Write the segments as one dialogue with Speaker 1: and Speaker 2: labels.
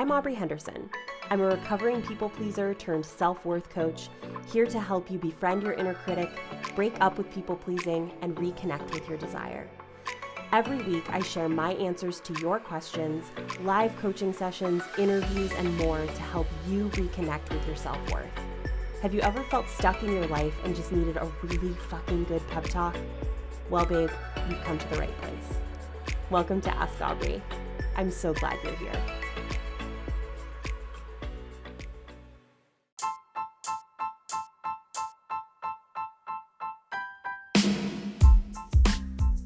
Speaker 1: I'm Aubree Henderson. I'm a recovering people pleaser turned self worth coach, here to help you befriend your inner critic, break up with people pleasing, and reconnect with your desire. Every week, I share my answers to your questions, live coaching sessions, interviews, and more to help you reconnect with your self worth. Have you ever felt stuck in your life and just needed a really fucking good pep talk? Well, babe, you've come to the right place. Welcome to Ask Aubree. I'm so glad you're here.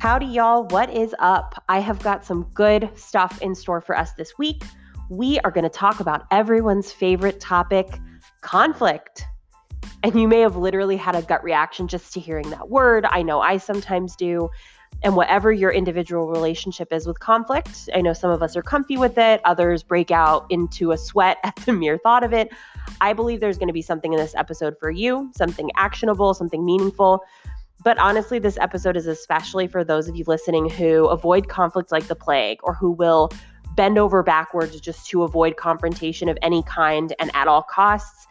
Speaker 1: Howdy, y'all. What is up? I have got some good stuff in store for us this week. We are going to talk about everyone's favorite topic conflict. And you may have literally had a gut reaction just to hearing that word. I know I sometimes do. And whatever your individual relationship is with conflict, I know some of us are comfy with it, others break out into a sweat at the mere thought of it. I believe there's going to be something in this episode for you, something actionable, something meaningful. But honestly, this episode is especially for those of you listening who avoid conflict like the plague or who will bend over backwards just to avoid confrontation of any kind and at all costs.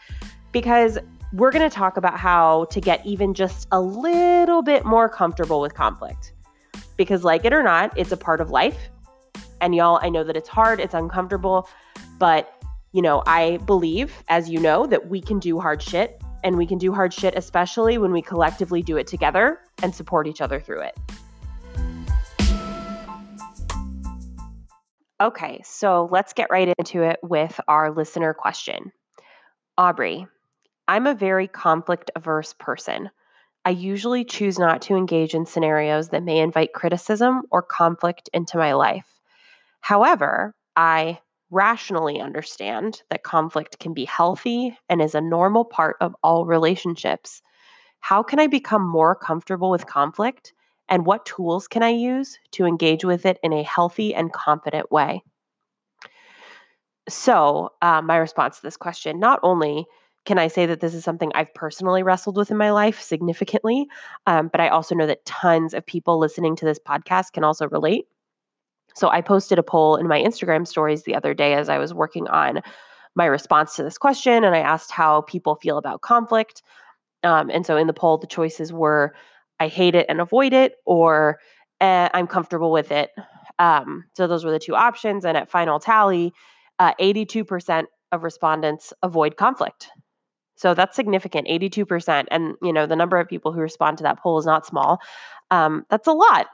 Speaker 1: Because we're going to talk about how to get even just a little bit more comfortable with conflict. Because, like it or not, it's a part of life. And y'all, I know that it's hard, it's uncomfortable, but you know, I believe, as you know, that we can do hard shit and we can do hard shit, especially when we collectively do it together and support each other through it. Okay, so let's get right into it with our listener question. Aubree, I'm a very conflict averse person. I usually choose not to engage in scenarios that may invite criticism or conflict into my life. However, I rationally understand that conflict can be healthy and is a normal part of all relationships. How can I become more comfortable with conflict? And what tools can I use to engage with it in a healthy and confident way? So, uh, my response to this question not only can I say that this is something I've personally wrestled with in my life significantly, um, but I also know that tons of people listening to this podcast can also relate. So I posted a poll in my Instagram stories the other day as I was working on my response to this question, and I asked how people feel about conflict. Um, and so in the poll, the choices were I hate it and avoid it, or eh, I'm comfortable with it. Um, so those were the two options. And at final tally, uh, 82% of respondents avoid conflict. So that's significant, 82%. And, you know, the number of people who respond to that poll is not small. Um, that's a lot.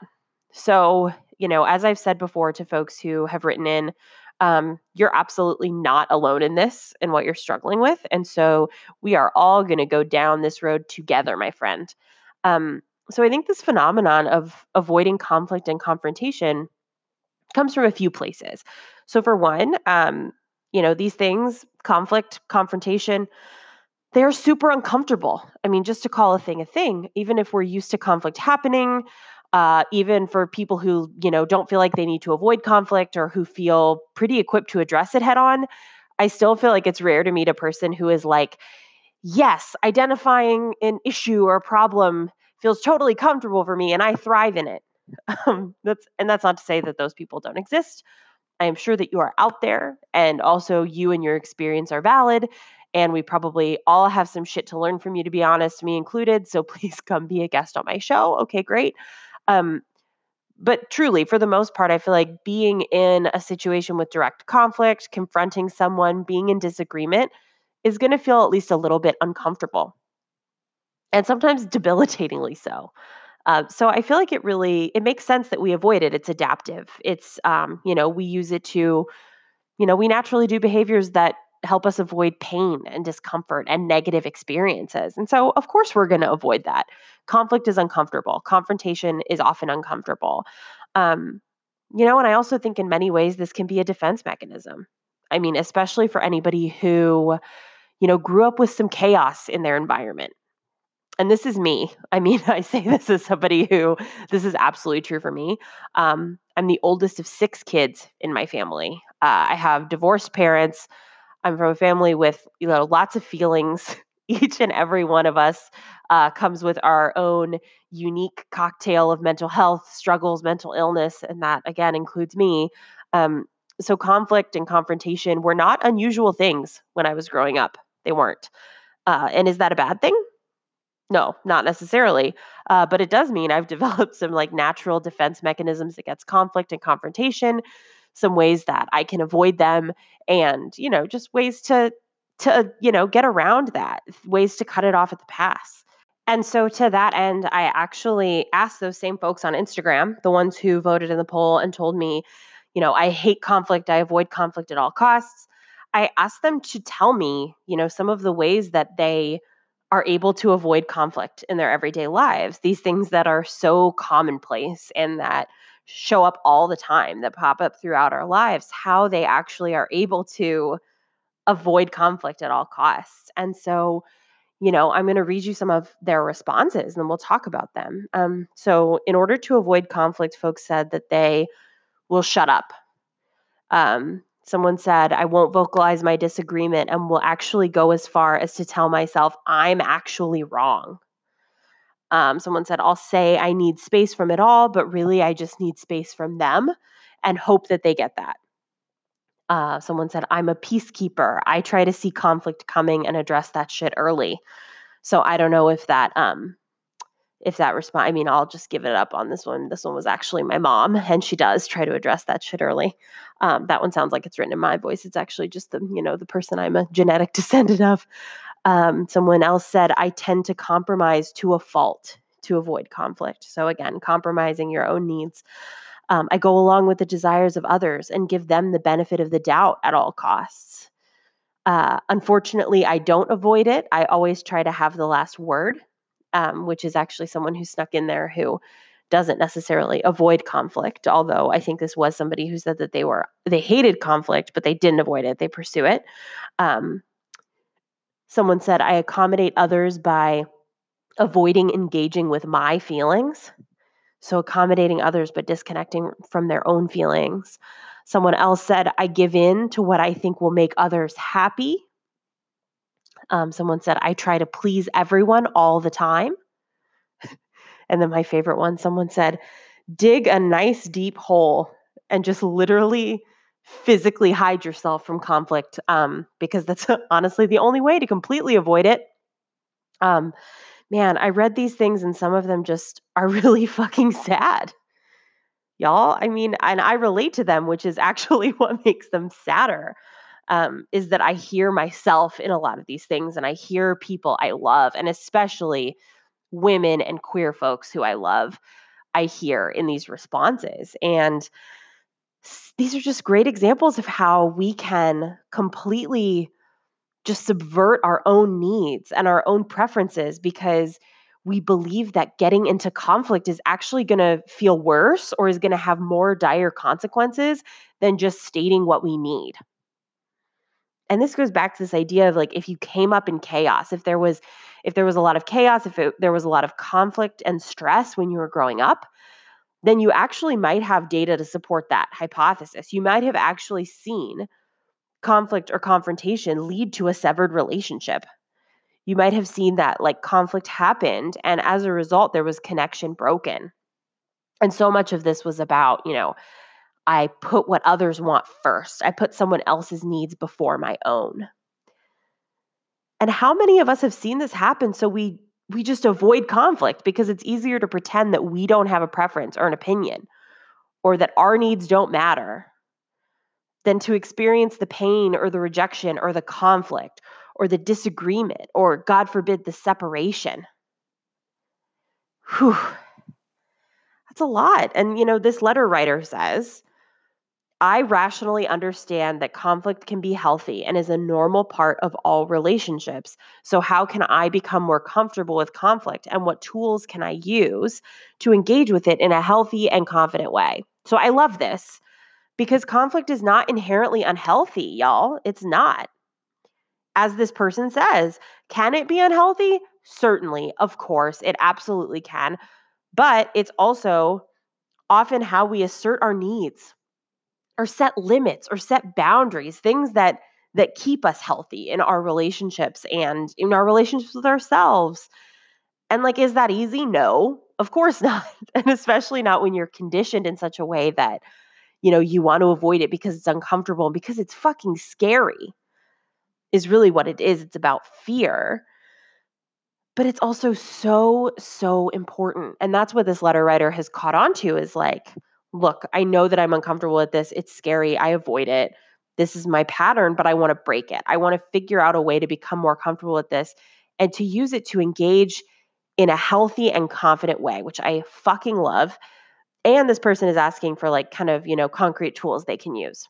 Speaker 1: So you know, as I've said before to folks who have written in, um, you're absolutely not alone in this and what you're struggling with. And so we are all going to go down this road together, my friend. Um, so I think this phenomenon of avoiding conflict and confrontation comes from a few places. So, for one, um, you know, these things, conflict, confrontation, they're super uncomfortable. I mean, just to call a thing a thing, even if we're used to conflict happening, uh, even for people who you know don't feel like they need to avoid conflict or who feel pretty equipped to address it head on i still feel like it's rare to meet a person who is like yes identifying an issue or a problem feels totally comfortable for me and i thrive in it. Um, that's and that's not to say that those people don't exist. I am sure that you are out there and also you and your experience are valid and we probably all have some shit to learn from you to be honest me included so please come be a guest on my show. Okay great um, but truly, for the most part, I feel like being in a situation with direct conflict, confronting someone, being in disagreement is going to feel at least a little bit uncomfortable and sometimes debilitatingly so. Uh, so I feel like it really it makes sense that we avoid it. It's adaptive. It's um, you know we use it to, you know, we naturally do behaviors that help us avoid pain and discomfort and negative experiences. And so, of course, we're going to avoid that. Conflict is uncomfortable, confrontation is often uncomfortable. Um, you know, and I also think in many ways this can be a defense mechanism. I mean, especially for anybody who, you know, grew up with some chaos in their environment. And this is me. I mean, I say this as somebody who this is absolutely true for me. Um, I'm the oldest of six kids in my family. Uh, I have divorced parents I'm from a family with you know lots of feelings. Each and every one of us uh, comes with our own unique cocktail of mental health struggles, mental illness, and that again includes me. Um, so conflict and confrontation were not unusual things when I was growing up. They weren't. Uh, and is that a bad thing? No, not necessarily. Uh, but it does mean I've developed some like natural defense mechanisms against conflict and confrontation, some ways that I can avoid them, and you know, just ways to to you know get around that, ways to cut it off at the pass. And so to that end, I actually asked those same folks on Instagram, the ones who voted in the poll and told me, you know, I hate conflict, I avoid conflict at all costs. I asked them to tell me, you know, some of the ways that they are able to avoid conflict in their everyday lives, these things that are so commonplace and that show up all the time, that pop up throughout our lives, how they actually are able to avoid conflict at all costs. And so, you know, I'm going to read you some of their responses and we'll talk about them. Um, so, in order to avoid conflict, folks said that they will shut up. Um, someone said, I won't vocalize my disagreement and will actually go as far as to tell myself I'm actually wrong. Um, someone said, I'll say I need space from it all, but really I just need space from them and hope that they get that. Uh, someone said, I'm a peacekeeper. I try to see conflict coming and address that shit early. So I don't know if that um, if that response i mean i'll just give it up on this one this one was actually my mom and she does try to address that shit early um, that one sounds like it's written in my voice it's actually just the you know the person i'm a genetic descendant of um, someone else said i tend to compromise to a fault to avoid conflict. So again compromising your own needs um, i go along with the desires of others and give them the benefit of the doubt at all costs. Uh, unfortunately i don't avoid it. I always try to have the last word um, which is actually someone who snuck in there who doesn't necessarily avoid conflict although i think this was somebody who said that they were they hated conflict but they didn't avoid it. They pursue it. Um, someone said i accommodate others by avoiding engaging with my feelings. So accommodating others but disconnecting from their own feelings. Someone else said i give in to what i think will make others happy. Um, someone said, I try to please everyone all the time. and then my favorite one, someone said, dig a nice deep hole and just literally physically hide yourself from conflict um, because that's honestly the only way to completely avoid it. Um, man, I read these things and some of them just are really fucking sad. Y'all, I mean, and I relate to them, which is actually what makes them sadder um, is that I hear myself in a lot of these things and I hear people I love, and especially women and queer folks who I love, I hear in these responses. And these are just great examples of how we can completely just subvert our own needs and our own preferences because we believe that getting into conflict is actually going to feel worse or is going to have more dire consequences than just stating what we need. And this goes back to this idea of like if you came up in chaos if there was if there was a lot of chaos if it, there was a lot of conflict and stress when you were growing up then you actually might have data to support that hypothesis you might have actually seen conflict or confrontation lead to a severed relationship you might have seen that like conflict happened and as a result there was connection broken and so much of this was about you know I put what others want first. I put someone else's needs before my own. And how many of us have seen this happen so we we just avoid conflict because it's easier to pretend that we don't have a preference or an opinion or that our needs don't matter than to experience the pain or the rejection or the conflict or the disagreement or god forbid the separation. Whew. That's a lot. And you know, this letter writer says I rationally understand that conflict can be healthy and is a normal part of all relationships. So, how can I become more comfortable with conflict and what tools can I use to engage with it in a healthy and confident way? So, I love this because conflict is not inherently unhealthy, y'all. It's not. As this person says, can it be unhealthy? Certainly, of course, it absolutely can. But it's also often how we assert our needs or set limits or set boundaries, things that that keep us healthy in our relationships and in our relationships with ourselves. And like is that easy? No. Of course not. and especially not when you're conditioned in such a way that you know, you want to avoid it because it's uncomfortable, because it's fucking scary, is really what it is. It's about fear. But it's also so, so important. And that's what this letter writer has caught on to is like, look, I know that I'm uncomfortable with this. It's scary. I avoid it. This is my pattern, but I want to break it. I want to figure out a way to become more comfortable with this and to use it to engage in a healthy and confident way, which I fucking love. And this person is asking for like kind of, you know, concrete tools they can use.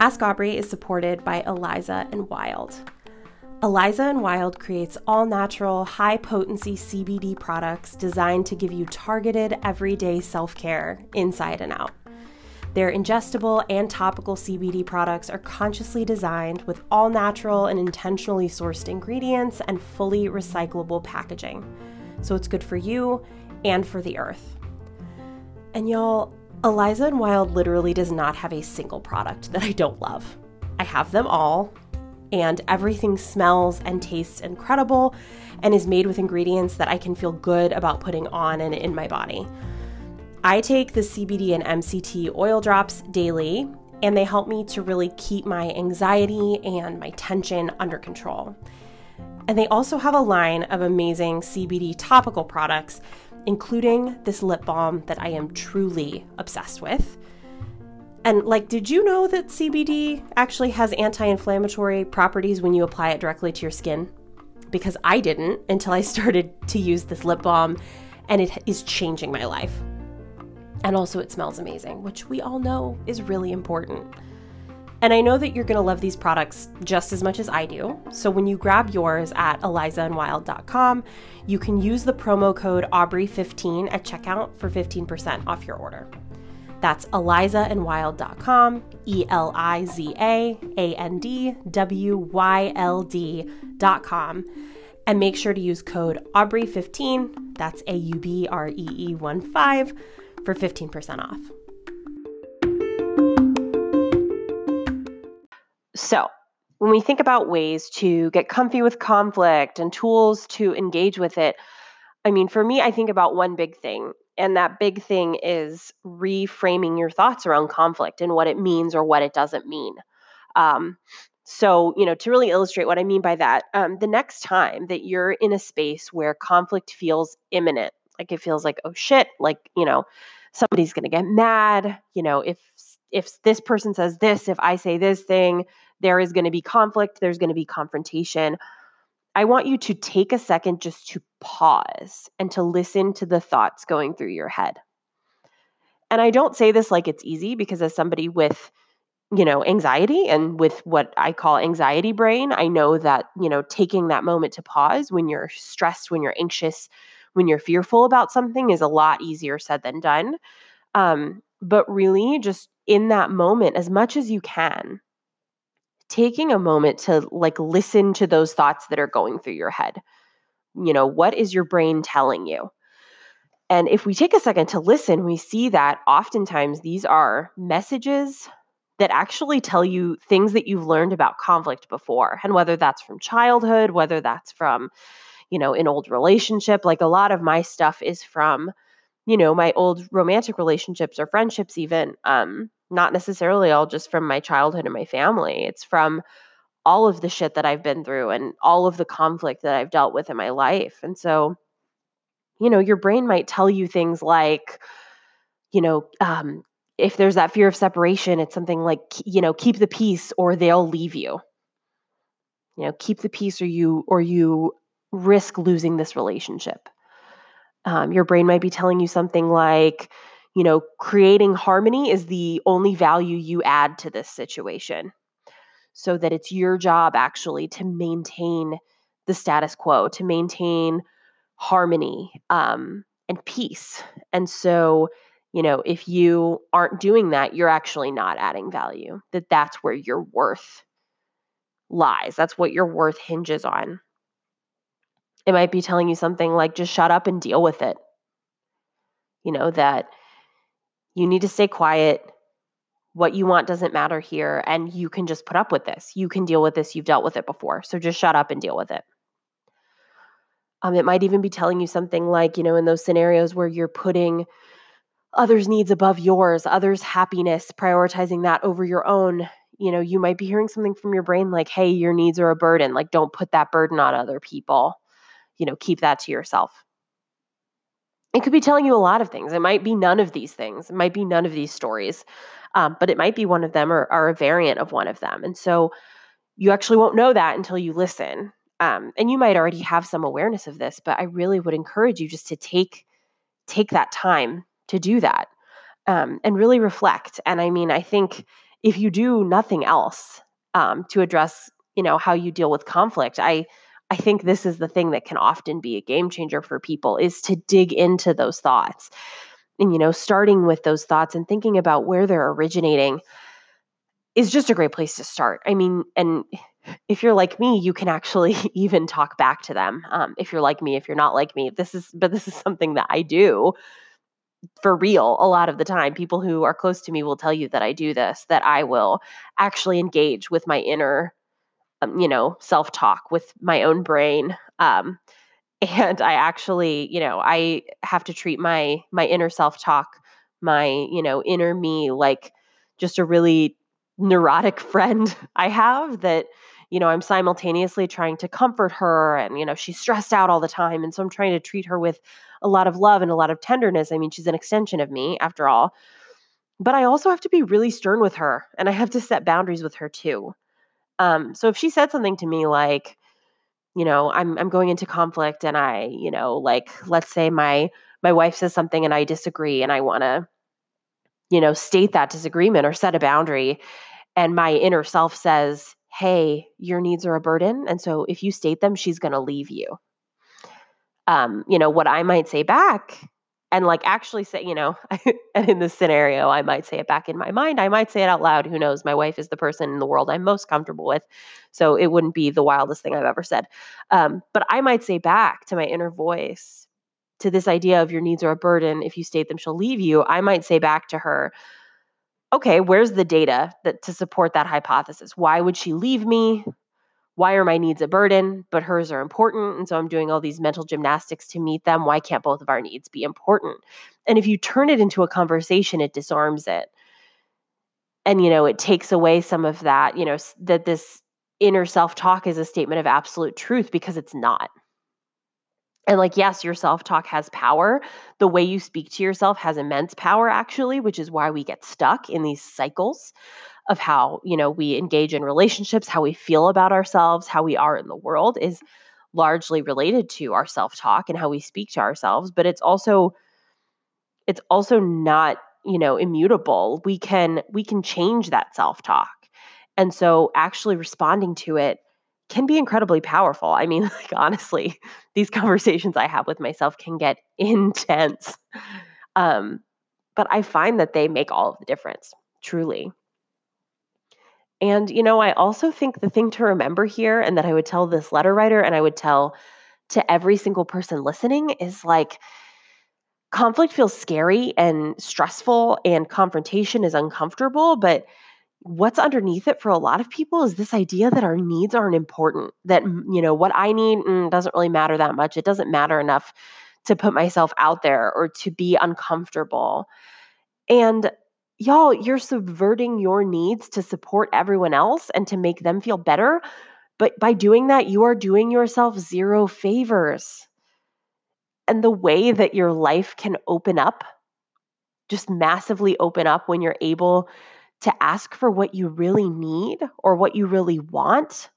Speaker 2: Ask Aubree is supported by Eliza and Wyld. Eliza and Wyld creates all natural, high potency CBD products designed to give you targeted, everyday self care inside and out. Their ingestible and topical CBD products are consciously designed with all natural and intentionally sourced ingredients and fully recyclable packaging. So it's good for you and for the earth. And y'all, Eliza and Wyld literally does not have a single product that I don't love. I have them all, and everything smells and tastes incredible and is made with ingredients that I can feel good about putting on and in my body. I take the CBD and MCT oil drops daily, and they help me to really keep my anxiety and my tension under control. And they also have a line of amazing CBD topical products, including this lip balm that I am truly obsessed with. And like, did you know that CBD actually has anti inflammatory properties when you apply it directly to your skin? Because I didn't until I started to use this lip balm, and it is changing my life. And also, it smells amazing, which we all know is really important. And I know that you're going to love these products just as much as I do. So when you grab yours at elizaandwyld.com, you can use the promo code Aubree15 at checkout for 15% off your order. That's elizaandwyld.com, E L I Z A A N D W Y L D.com. And make sure to use code Aubree15, that's A U B R E E 1 5 for 15% off.
Speaker 1: So, when we think about ways to get comfy with conflict and tools to engage with it, I mean, for me, I think about one big thing. And that big thing is reframing your thoughts around conflict and what it means or what it doesn't mean. Um, so, you know, to really illustrate what I mean by that, um, the next time that you're in a space where conflict feels imminent, like it feels like, oh shit, like, you know, somebody's going to get mad, you know, if if this person says this, if I say this thing, there is going to be conflict, there's going to be confrontation. I want you to take a second just to pause and to listen to the thoughts going through your head. And I don't say this like it's easy because as somebody with you know anxiety and with what I call anxiety brain, I know that, you know, taking that moment to pause when you're stressed, when you're anxious, when you're fearful about something is a lot easier said than done. Um, but really, just in that moment, as much as you can, taking a moment to like listen to those thoughts that are going through your head. You know, what is your brain telling you? And if we take a second to listen, we see that oftentimes these are messages that actually tell you things that you've learned about conflict before. And whether that's from childhood, whether that's from you know, an old relationship. Like a lot of my stuff is from, you know, my old romantic relationships or friendships, even. Um, not necessarily all just from my childhood and my family. It's from all of the shit that I've been through and all of the conflict that I've dealt with in my life. And so, you know, your brain might tell you things like, you know, um, if there's that fear of separation, it's something like, you know, keep the peace or they'll leave you. You know, keep the peace or you or you risk losing this relationship. Um, your brain might be telling you something like, you know, creating harmony is the only value you add to this situation. So that it's your job actually to maintain the status quo, to maintain harmony um, and peace. And so, you know, if you aren't doing that, you're actually not adding value. That that's where your worth lies. That's what your worth hinges on. It might be telling you something like just shut up and deal with it. You know, that you need to stay quiet. What you want doesn't matter here. And you can just put up with this. You can deal with this. You've dealt with it before. So just shut up and deal with it. Um, it might even be telling you something like, you know, in those scenarios where you're putting others' needs above yours, others' happiness, prioritizing that over your own, you know, you might be hearing something from your brain like, hey, your needs are a burden. Like, don't put that burden on other people. You know, keep that to yourself. It could be telling you a lot of things. It might be none of these things. It might be none of these stories, um, but it might be one of them or, or, a variant of one of them. And so you actually won't know that until you listen. Um, and you might already have some awareness of this, but I really would encourage you just to take take that time to do that um, and really reflect. And I mean, I think if you do nothing else um, to address, you know, how you deal with conflict, I I think this is the thing that can often be a game changer for people is to dig into those thoughts. And you know, starting with those thoughts and thinking about where they're originating is just a great place to start. I mean, and if you're like me, you can actually even talk back to them. Um, if you're like me, if you're not like me, this is, but this is something that I do for real a lot of the time. People who are close to me will tell you that I do this, that I will actually engage with my inner, um, you know, self talk with my own brain. Um, and I actually, you know, I have to treat my my inner self talk, my you know inner me, like just a really neurotic friend I have that you know, I'm simultaneously trying to comfort her and, you know, she's stressed out all the time. And so I'm trying to treat her with a lot of love and a lot of tenderness. I mean, she's an extension of me after all. But I also have to be really stern with her and I have to set boundaries with her too. Um, so if she said something to me like, you know, I'm I'm going into conflict and I, you know, like let's say my my wife says something and I disagree and I want to you know, state that disagreement or set a boundary and my inner self says, hey, your needs are a burden. And so if you state them, she's going to leave you. Um, you know, what I might say back and like actually say, you know, and in this scenario, I might say it back in my mind. I might say it out loud. Who knows? My wife is the person in the world I'm most comfortable with. So it wouldn't be the wildest thing I've ever said. Um, but I might say back to my inner voice, to this idea of your needs are a burden. If you state them, she'll leave you. I might say back to her, okay, where's the data that to support that hypothesis? Why would she leave me? Why are my needs a burden, but hers are important? And so I'm doing all these mental gymnastics to meet them. Why can't both of our needs be important? And if you turn it into a conversation, it disarms it. And, you know, it takes away some of that, you know, that this inner self talk is a statement of absolute truth because it's not. And like, yes, your self talk has power. The way you speak to yourself has immense power, actually, which is why we get stuck in these cycles of how, you know, we engage in relationships, how we feel about ourselves, how we are in the world is largely related to our self talk and how we speak to ourselves. But it's also, it's also not, you know, immutable. We can, we can change that self talk. And so actually responding to it can be incredibly powerful. I mean, like honestly, these conversations I have with myself can get intense. Um, but I find that they make all of the difference, truly. And, you know, I also think the thing to remember here, and that I would tell this letter writer and I would tell to every single person listening is like, conflict feels scary and stressful, and confrontation is uncomfortable, but what's underneath it for a lot of people is this idea that our needs aren't important that you know what i need mm, doesn't really matter that much. It doesn't matter enough to put myself out there or to be uncomfortable. And y'all you're subverting your needs to support everyone else and to make them feel better but by doing that you are doing yourself zero favors and the way that your life can open up just massively open up when you're able to ask for what you really need or what you really want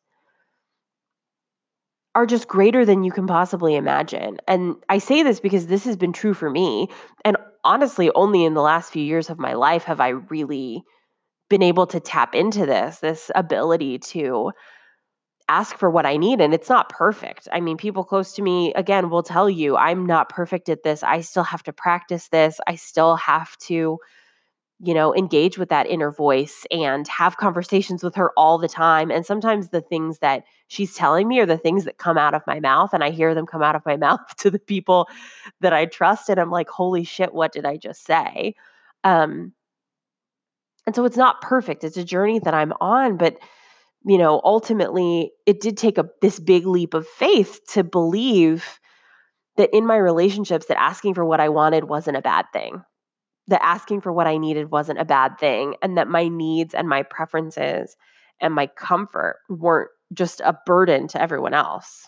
Speaker 1: are just greater than you can possibly imagine. And I say this because this has been true for me. And honestly, only in the last few years of my life have I really been able to tap into this, this ability to ask for what I need. And it's not perfect. I mean, people close to me, again, will tell you, I'm not perfect at this. I still have to practice this. I still have to you know, engage with that inner voice and have conversations with her all the time. And sometimes the things that she's telling me are the things that come out of my mouth, and I hear them come out of my mouth to the people that I trust. And I'm like, holy shit, what did I just say? Um, and so it's not perfect. It's a journey that I'm on, but you know, ultimately, it did take a this big leap of faith to believe that in my relationships that asking for what I wanted wasn't a bad thing. That asking for what I needed wasn't a bad thing and that my needs and my preferences and my comfort weren't just a burden to everyone else.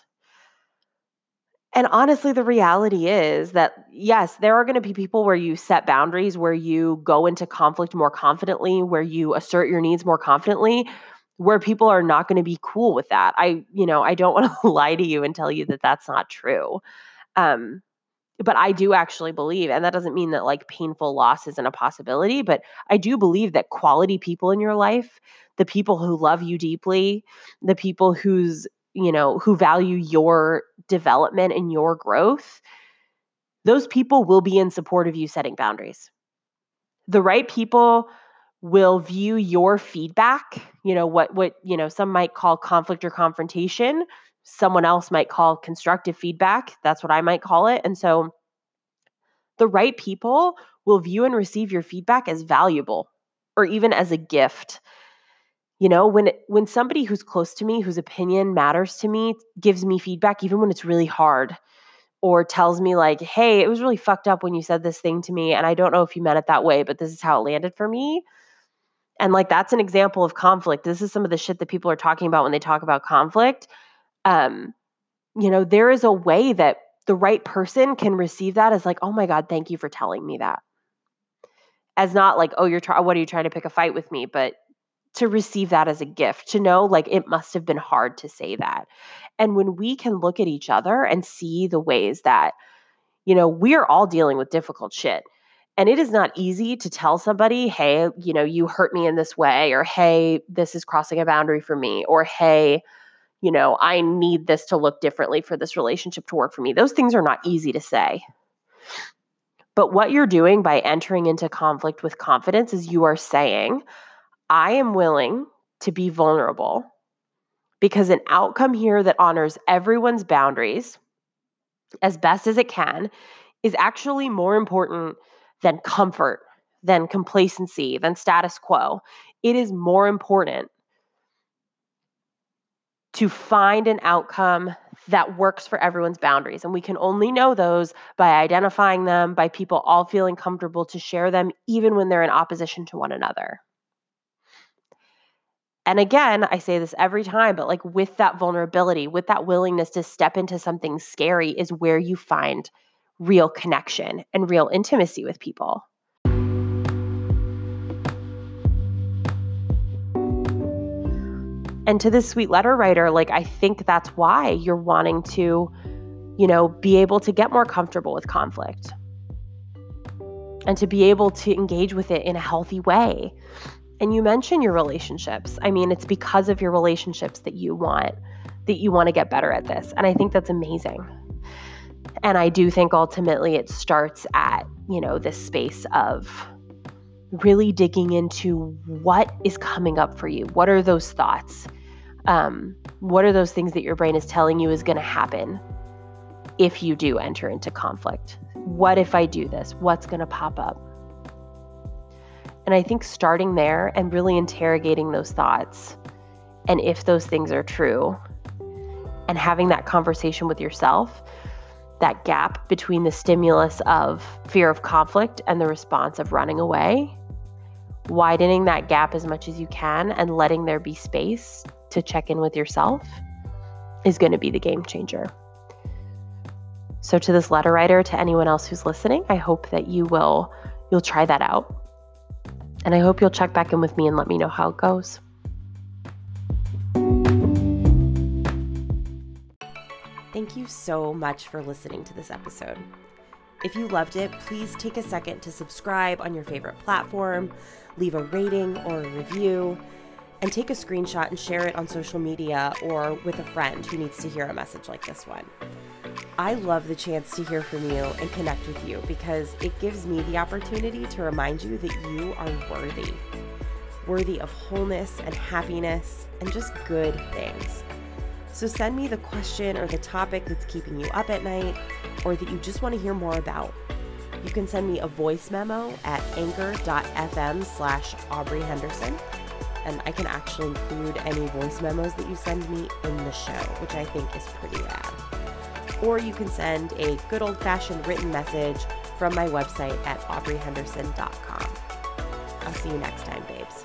Speaker 1: And honestly, the reality is that yes, there are going to be people where you set boundaries, where you go into conflict more confidently, where you assert your needs more confidently, where people are not going to be cool with that. I, you know, I don't want to lie to you and tell you that that's not true. Um, but I do actually believe, and that doesn't mean that like painful loss isn't a possibility, but I do believe that quality people in your life, the people who love you deeply, the people who's, you know, who value your development and your growth, those people will be in support of you setting boundaries. The right people will view your feedback, you know, what what, you know, some might call conflict or confrontation, someone else might call constructive feedback. That's what I might call it. And so the right people will view and receive your feedback as valuable or even as a gift. You know, when when somebody who's close to me, whose opinion matters to me, gives me feedback even when it's really hard or tells me like, "Hey, it was really fucked up when you said this thing to me and I don't know if you meant it that way, but this is how it landed for me." And like that's an example of conflict. This is some of the shit that people are talking about when they talk about conflict um, you know, there is a way that the right person can receive that as like, oh my God, thank you for telling me that. As not like, oh, you're trying, what are you trying to pick a fight with me? But to receive that as a gift, to know like it must have been hard to say that. And when we can look at each other and see the ways that, you know, we're all dealing with difficult shit. And it is not easy to tell somebody, hey, you know, you hurt me in this way, or hey, this is crossing a boundary for me, or hey, you know, I need this to look differently for this relationship to work for me. Those things are not easy to say. But what you're doing by entering into conflict with confidence is you are saying, I am willing to be vulnerable because an outcome here that honors everyone's boundaries as best as it can is actually more important than comfort, than complacency, than status quo. It is more important to find an outcome that works for everyone's boundaries. And we can only know those by identifying them, by people all feeling comfortable to share them, even when they're in opposition to one another. And again, I say this every time, but like with that vulnerability, with that willingness to step into something scary, is where you find real connection and real intimacy with people. And to this sweet letter writer, like, I think that's why you're wanting to, you know, be able to get more comfortable with conflict and to be able to engage with it in a healthy way. And you mention your relationships. I mean, it's because of your relationships that you want that you want to get better at this. And I think that's amazing. And I do think ultimately it starts at, you know, this space of really digging into what is coming up for you. What are those thoughts? Um, what are those things that your brain is telling you is going to happen if you do enter into conflict? What if I do this? What's going to pop up? And I think starting there and really interrogating those thoughts and if those things are true and having that conversation with yourself, that gap between the stimulus of fear of conflict and the response of running away, widening that gap as much as you can and letting there be space to check in with yourself is going to be the game changer. So to this letter writer, to anyone else who's listening, I hope that you will you'll try that out. And I hope you'll check back in with me and let me know how it goes.
Speaker 2: Thank you so much for listening to this episode. If you loved it, please take a second to subscribe on your favorite platform, leave a rating or a review, and take a screenshot and share it on social media or with a friend who needs to hear a message like this one. I love the chance to hear from you and connect with you because it gives me the opportunity to remind you that you are worthy. Worthy of wholeness and happiness and just good things. So send me the question or the topic that's keeping you up at night or that you just want to hear more about. You can send me a voice memo at anchor.fm slash Aubree Henderson and I can actually include any voice memos that you send me in the show, which I think is pretty rad. or you can send a good old fashioned written message from my website at aubreehenderson.com. I'll see you next time, babes.